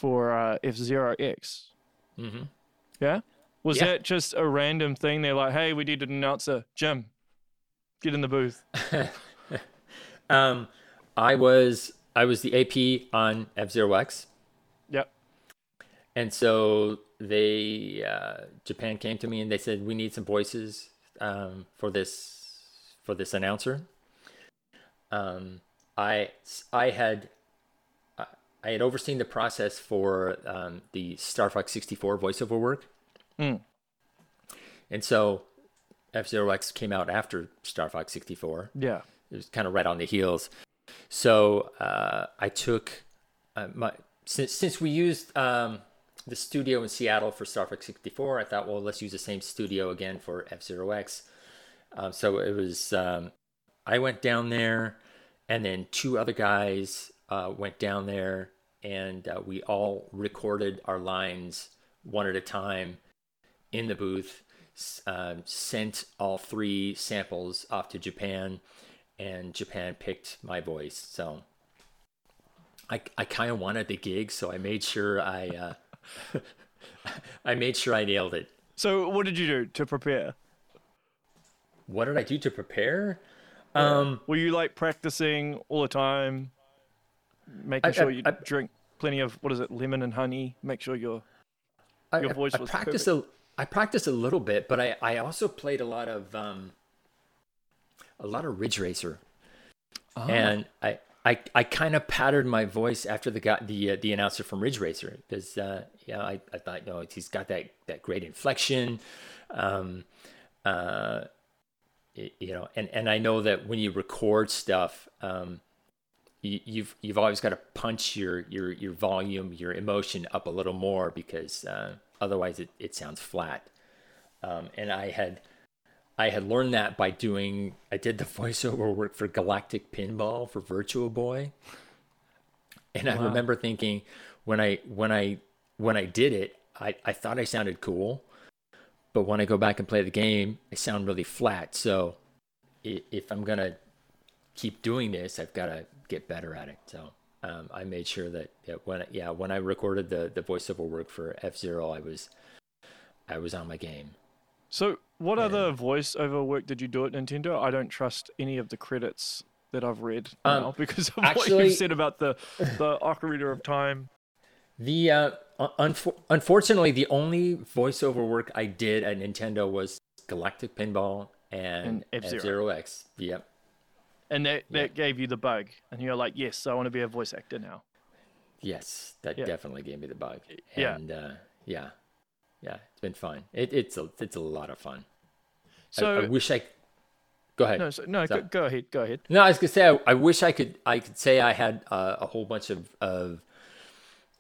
for uh, F Zero X. Mm-hmm. Yeah. Was Yeah. that just a random thing? They're like, "Hey, we need an announcer, Jim. Get in the booth." Um, I was I was the AP on F Zero X, Yep. and so they uh, Japan came to me and they said we need some voices um, for this for this announcer. Um, I I had I had overseen the process for um, the Star Fox 64 voiceover work. Mm. And so F Zero X came out after Star Fox 64 Yeah. it was kind of right on the heels. So uh, I took uh, my since since we used um, the studio in Seattle for Star Fox 64, I thought, well, let's use the same studio again for F Zero X. Um, so it was um, I went down there, and then two other guys uh, went down there, and uh, we all recorded our lines one at a time in the booth. Um, sent all three samples off to Japan, and Japan picked my voice. So I, I kind of wanted the gig, so I made sure I uh, I made sure I nailed it. So, what did you do to prepare? What did I do to prepare? Um, Were you like practicing all the time, making I- sure I- you I- drink plenty of what is it, lemon and honey? Make sure Your I- voice I, was practiced a I practiced a little bit, but I, I also played a lot of um, a lot of Ridge Racer, and I I, I kind of patterned my voice after the guy the uh, the announcer from Ridge Racer because uh, yeah I, I thought you know he's got that that great inflection, um, uh, y- you know and and I know that when you record stuff. Um, you, you've you've always got to punch your your your volume your emotion up a little more because uh, otherwise it, it sounds flat. Um, and I had I had learned that by doing I did the voiceover work for Galactic Pinball for Virtual Boy. And I remember thinking when I when I when I did it I, I thought I sounded cool but when I go back and play the game I sound really flat. So if I'm gonna keep doing this, I've got to get better at it. So um, I made sure that, when yeah when I recorded the the voiceover work for F Zero, I was I was on my game. So, what other voiceover work did you do at Nintendo? I don't trust any of the credits that I've read Um, now because of what you said about the the Ocarina of Time. The uh, un- unfor- unfortunately, the only voiceover work I did at Nintendo was Galactic Pinball and. F Zero X. Yep. And that, Yeah. that gave you the bug. And you're like, yes, I want to be a voice actor now. Yes, that Yeah. definitely gave me the bug. Yeah. And uh, yeah, yeah, it's been fun. It, it's a it's a lot of fun. So, I, wish I. Go ahead. no, so, no So- go, go ahead, go ahead. No, I was gonna say I, I wish I could I could say I had uh, a whole bunch of of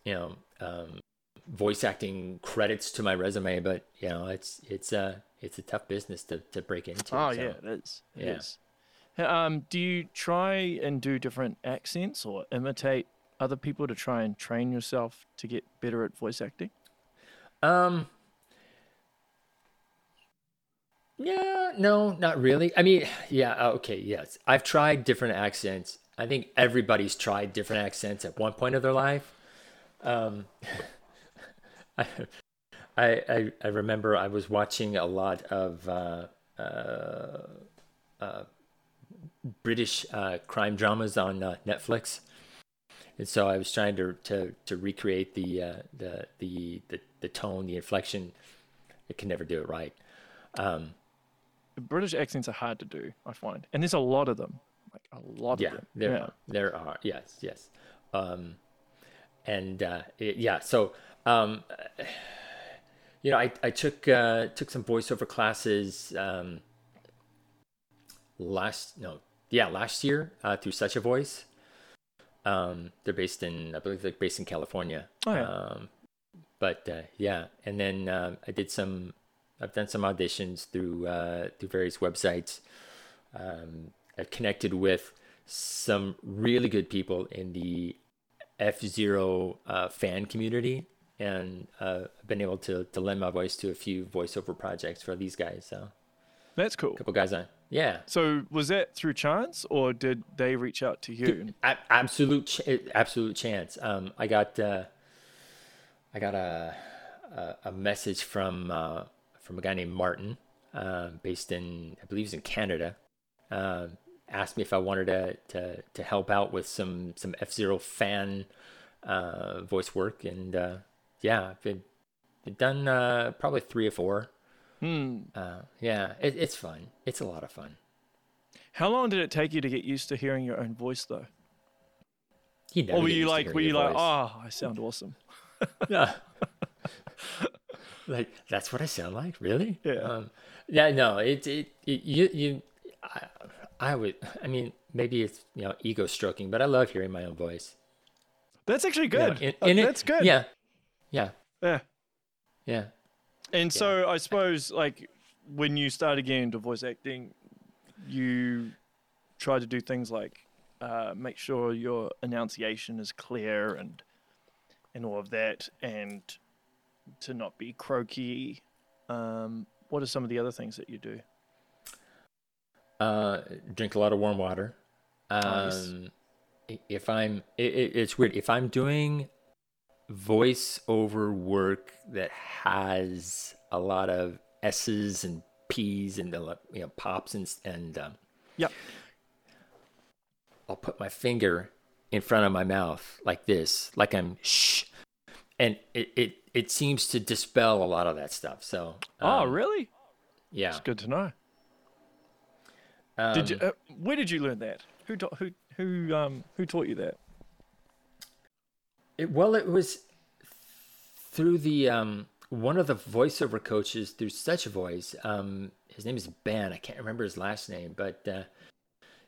you know um, voice acting credits to my resume, but you know it's it's a it's a tough business to, to break into. Oh, so. yeah, it is. It yeah. is. Um, do you try and do different accents or imitate other people to try and train yourself to get better at voice acting? Um. Yeah, no, not really. I mean, yeah, uh, okay, yes. I've tried different accents. I think everybody's tried different accents at one point of their life. Um, I, I, I, I remember I was watching a lot of uh, uh, uh, British uh, crime dramas on uh, Netflix, and so I was trying to to, to recreate the, uh, the the the the tone, the inflection. I can never do it right. Um, British accents are hard to do, I find. And there's a lot of them. Like a lot yeah, of them. there yeah. are, there are, yes, yes, um, and uh, it- yeah. So, um, you know, I I took uh, took some voiceover classes um, last no, yeah, last year uh, through Such a Voice. Um, they're based in, I believe they're based in California. Oh, yeah. Um, but uh, yeah, and then um I did some. I've done some auditions through uh, through various websites. Um, I've connected with some really good people in the F Zero uh, fan community, and uh, I've been able to to lend my voice to a few voiceover projects for these guys. So That's cool. a couple guys on Yeah. So was that through chance, or did they reach out to you? Absolute, ch- absolute chance. Um, I got, uh, I got a, a, a message from uh, from a guy named Martin, uh, based in, I believe, he's in Canada. Uh, asked me if I wanted to to, to help out with some some F Zero fan uh, voice work, and uh, yeah, I've been, been done uh, probably three or four. Hmm. Uh, yeah, it, it's fun. It's a lot of fun. How long did it take you to get used to hearing your own voice, though? You never Or were you like, were you your like, voice. oh, I sound awesome? Yeah. like that's what I sound like, really? Yeah. Um, yeah. No. It. It. it you. You. I, I would. I mean, maybe it's you know ego stroking, but I love hearing my own voice. That's actually You know, good. in- Uh, it- that's good. Yeah. Yeah. Yeah. Yeah. And so I suppose like when you started getting into voice acting, you try to do things like uh, make sure your enunciation is clear and and all of that, and to not be croaky. Um, what are some of the other things that you do? Uh, drink a lot of warm water. Um, i- if I'm, it, it's weird. If I'm doing voice over work that has a lot of S's and P's and you know pops and and um, Yep. I'll put my finger in front of my mouth like this, like I'm shh, and it it, it seems to dispel a lot of that stuff. So oh, um, really? Yeah. It's good to know. Um, Did you? Uh, where did you learn that? Who ta- who who um who taught you that? It, well, it was through the um, one of the voiceover coaches through Such a Voice. Um, his name is Ben. I can't remember his last name, but uh,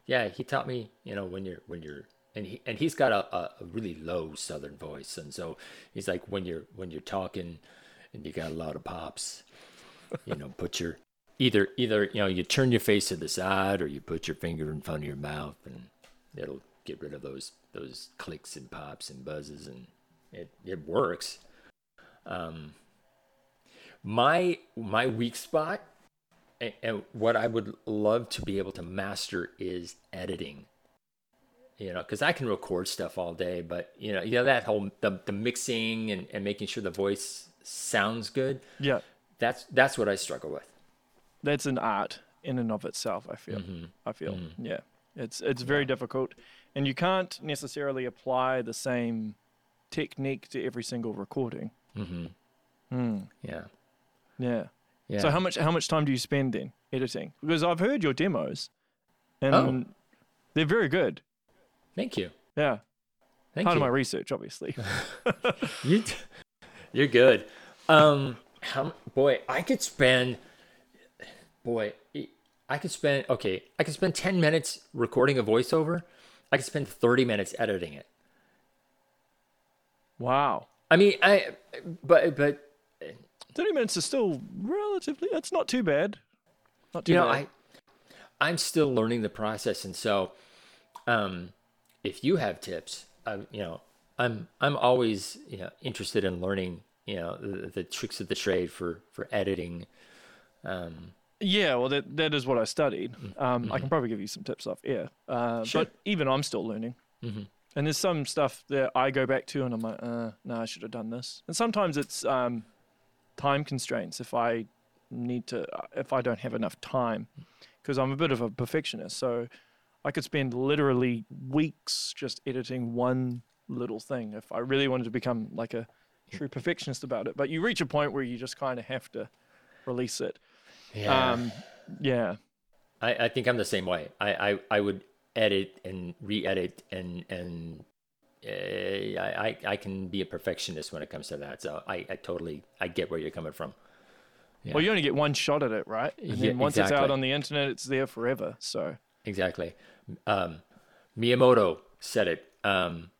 yeah, he taught me. You know, when you're when you're and he and he's got a, a, really low Southern voice, and so he's like when you're when you're talking and you got a lot of pops, you know, put your either either you know you turn your face to the side or you put your finger in front of your mouth and it'll get rid of those those clicks and pops and buzzes and it it works um my my weak spot and, and what i would love to be able to master is editing you know because i can record stuff all day but you know you know that whole the, the mixing and, and making sure the voice sounds good Yeah, that's that's what i struggle with that's an art in and of itself. I feel. Mm-hmm. I feel. Yeah, it's it's very difficult, and you can't necessarily apply the same technique to every single recording. mm-hmm. Hmm. yeah Yeah. yeah So how much how much time do you spend then editing? Because I've heard your demos, and Oh. they're very good. thank you Yeah. thank Part you of my research, obviously. You, t- you're good. Um, how, boy, I could spend, boy, I could spend. Okay, I could spend ten minutes recording a voiceover. I could spend thirty minutes editing it. wow. I mean, I, but but Thirty minutes is still relatively. That's not too bad. Not too you know, bad. I, I'm still learning the process, and so, um, if you have tips, I, you know, I'm I'm always you know interested in learning, you know, the, the tricks of the trade for for editing. Um, Yeah, well, that that is what I studied. Mm-hmm. Um, I can probably give you some tips off air, uh, Sure. but even I'm still learning. Mhm. And there's some stuff that I go back to, and I'm like, uh, no, I should have done this. And sometimes it's um, time constraints. If I need to, if I don't have enough time, because I'm a bit of a perfectionist, so I could spend literally weeks just editing one little thing if I really wanted to become like a true perfectionist about it. But you reach a point where you just kind of have to release it. Yeah. Um, yeah. I, I think I'm the same way. I, I, I would edit and re-edit and and uh, I, I I can be a perfectionist when it comes to that. So I, I totally I get where you're coming from. Yeah. Well, you only get one shot at it, right? And Yeah, then once it's out on the internet, it's there forever. So Exactly. Um, Miyamoto said it. Um,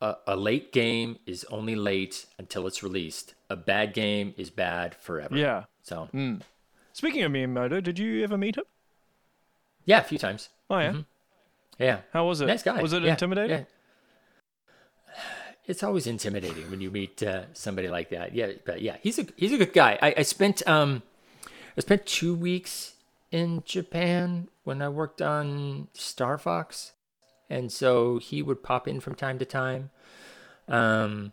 a, a late game is only late until it's released. A bad game is bad forever. yeah. So Mm. Speaking of Miyamoto, did you ever meet him? yeah, a few times. Oh yeah. Mhm. Yeah. How was it? Nice guy. Was it Yeah, intimidating? yeah. It's always intimidating when you meet uh, somebody like that. Yeah, but yeah, he's a he's a good guy. I, I spent um I spent two weeks in Japan when I worked on Star Fox, and so he would pop in from time to time. Um,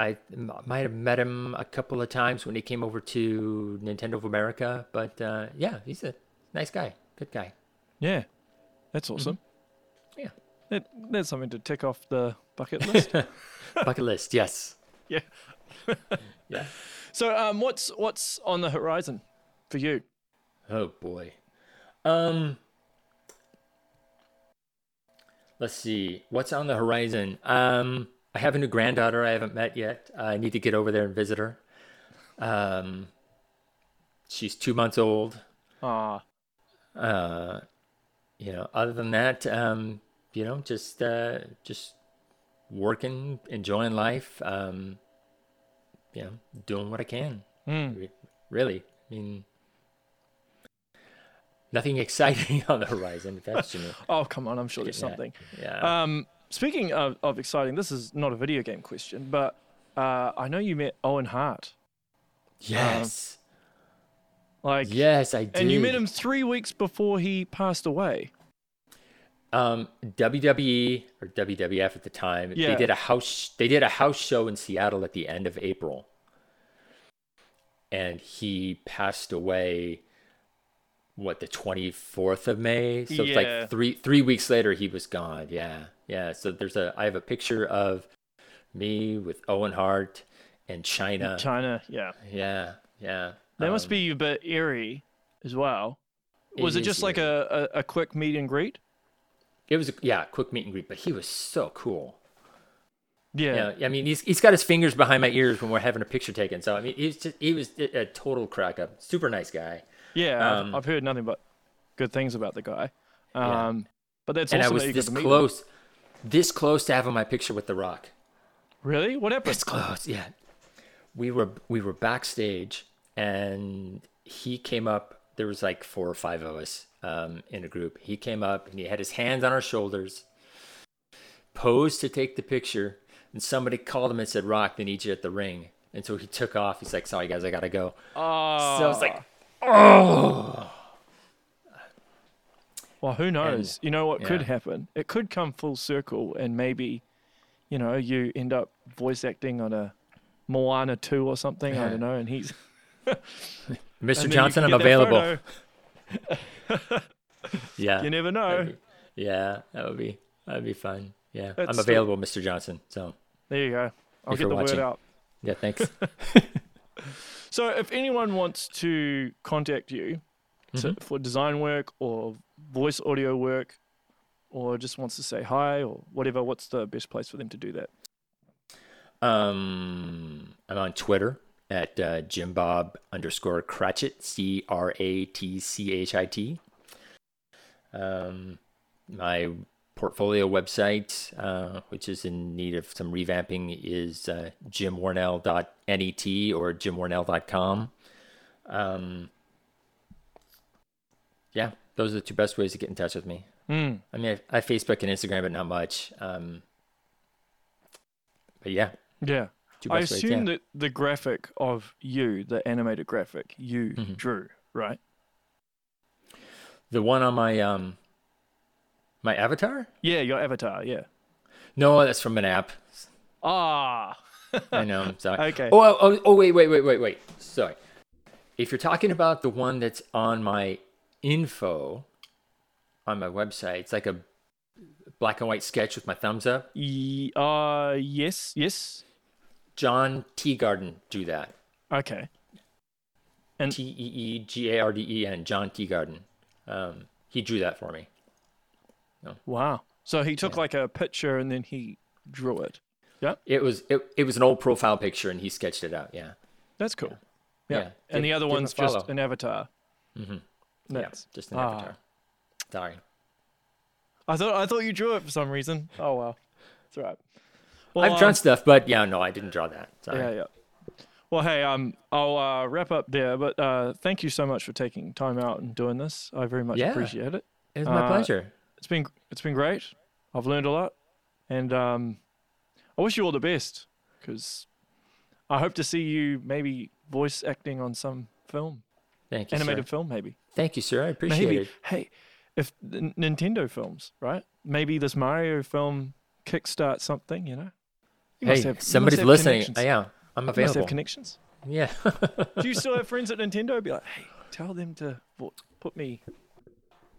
I might have met him a couple of times when he came over to Nintendo of America, but uh, yeah, he's a nice guy, good guy. Yeah, that's awesome. Yeah. That, that's something to tick off the bucket list. Bucket list, yes. yeah. Yeah. So, um, what's what's on the horizon for you? Oh boy. Um Let's see. What's on the horizon? Um I have a new granddaughter I haven't met yet. I need to get over there and visit her. Um she's 2 months old. Ah, Uh you know, other than that, um you know, just uh just working, enjoying life, um you know, doing what I can. mm, Re- Really. I mean nothing exciting on the horizon, if that's you know. oh, come on! I'm sure there's Yeah. something. Yeah. Um, speaking of, of exciting, this is not a video game question, but uh, I know you met Owen Hart. yes. Like, yes, I did. and you met him three weeks before he passed away. um WWE or WWF at the time. Yeah. They did a house they did a house show in Seattle at the end of April. And he passed away what the 24th of May. So it's like 3 3 weeks later he was gone. Yeah. Yeah, so there's a I have a picture of me with Owen Hart and Chyna. Chyna, yeah. Yeah. Yeah. That must Um, be a bit eerie as well. Was it just like a, a, a quick meet and greet? It was a, yeah, quick meet and greet, but he was so cool. Yeah. Yeah, I mean, he's he's got his fingers behind my ears when we're having a picture taken. So I mean, he's just he was a total crack up, super nice guy. Yeah, I've- Um, I've, heard nothing but good things about the guy. Yeah. Um, But that's and I was this got to meet him. This close to having my picture with The Rock. Really? What happened? This close, yeah. We were we were backstage, and he came up. There was like four or five of us um, in a group. He came up and he had his hands on our shoulders, posed to take the picture, and somebody called him and said, "Rock, they need you at the ring." And so he took off. He's like, "Sorry guys, I gotta go." Oh, So I was like, "Oh." Well, who knows? you know what could happen? It could come full circle, and maybe, you know, you end up voice acting on a Moana 2 or something. I don't know. And he's. Mr. and Johnson, I'm available. Yeah. You never know. be- yeah, that would be that'd be fun. Yeah, That's I'm still- available, Mr. Johnson. So There you go. I'll get the watching. word out. yeah, thanks. So, if anyone wants to contact you Mm-hmm. for design work or voice audio work, or just wants to say hi or whatever, what's the best place for them to do that? um, I'm on Twitter at uh, Jimbob underscore Cratchit, C R A T C H I T. Um, my portfolio website, uh, which is in need of some revamping, is uh, jimwornell.net or jimwornell.com. Um, yeah, those are the two best ways to get in touch with me. Hmm. I mean, I, I have Facebook and Instagram, but not much. Um, but yeah, Yeah. I best ways. assume yeah. that the graphic of you, the animated graphic, you Mhm. drew, right? the one on my um, my avatar. Yeah, your avatar, yeah. No, that's from an app. Ah, I know. I'm sorry. Okay. Oh, oh, oh, wait, wait, wait, wait, wait. Sorry. If you're talking about the one that's on my info on my website, it's like a black and white sketch with my thumbs up. Uh, yes, yes. John Teegarden drew that. Okay. And- T E E G A R D E N. John Teegarden. Um, he drew that for me. Wow. So he took like a picture and then he drew it. Yeah, It was it, it was an old profile picture, and he sketched it out. Yeah. that's cool. Yeah. Yeah. And the other give him a one's just an avatar. Mhm. That's, Yeah, just an ah. avatar. Sorry. I thought I thought you drew it for some reason. Oh well, it's all right. Well, I've drawn um, stuff, but yeah, no, I didn't draw that. Sorry. Yeah, yeah. Well, hey, um, I'll uh, wrap up there, but uh, thank you so much for taking time out and doing this. I very much Yeah. appreciate it. It's my Uh, pleasure. It's been it's been great. I've learned a lot, and um, I wish you all the best because I hope to see you maybe voice acting on some film. Thank you, animated sir. film, maybe. Thank you, sir. I appreciate Maybe. it. Hey, if Nintendo films, right? Maybe this Mario film kickstart something. You know. You Hey, have- somebody's listening. Uh, yeah, I'm You must available. have connections. yeah. Do you still have friends at Nintendo? Be like, hey, tell them to put me.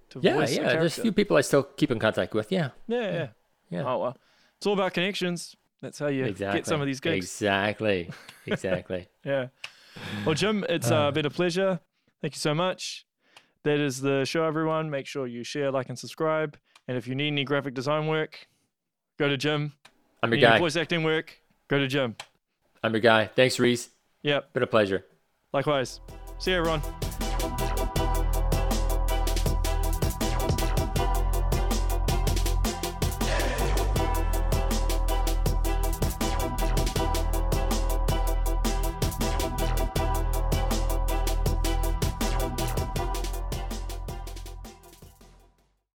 To yeah, voice yeah. Yeah. There's a few people I still keep in contact with. Yeah. Yeah, yeah. Yeah. Oh well, it's all about connections. That's how you exactly. get some of these gigs. Exactly. Exactly. Yeah. Well, Jim, it's uh, been a pleasure. Thank you so much. That is the show, everyone. Make sure you share, like, and subscribe. And if you need any graphic design work, go to Jim. I'm your guy. voice acting work, go to Jim. I'm your guy. Thanks, Reese. Yep. Been a pleasure. Likewise. See you, everyone.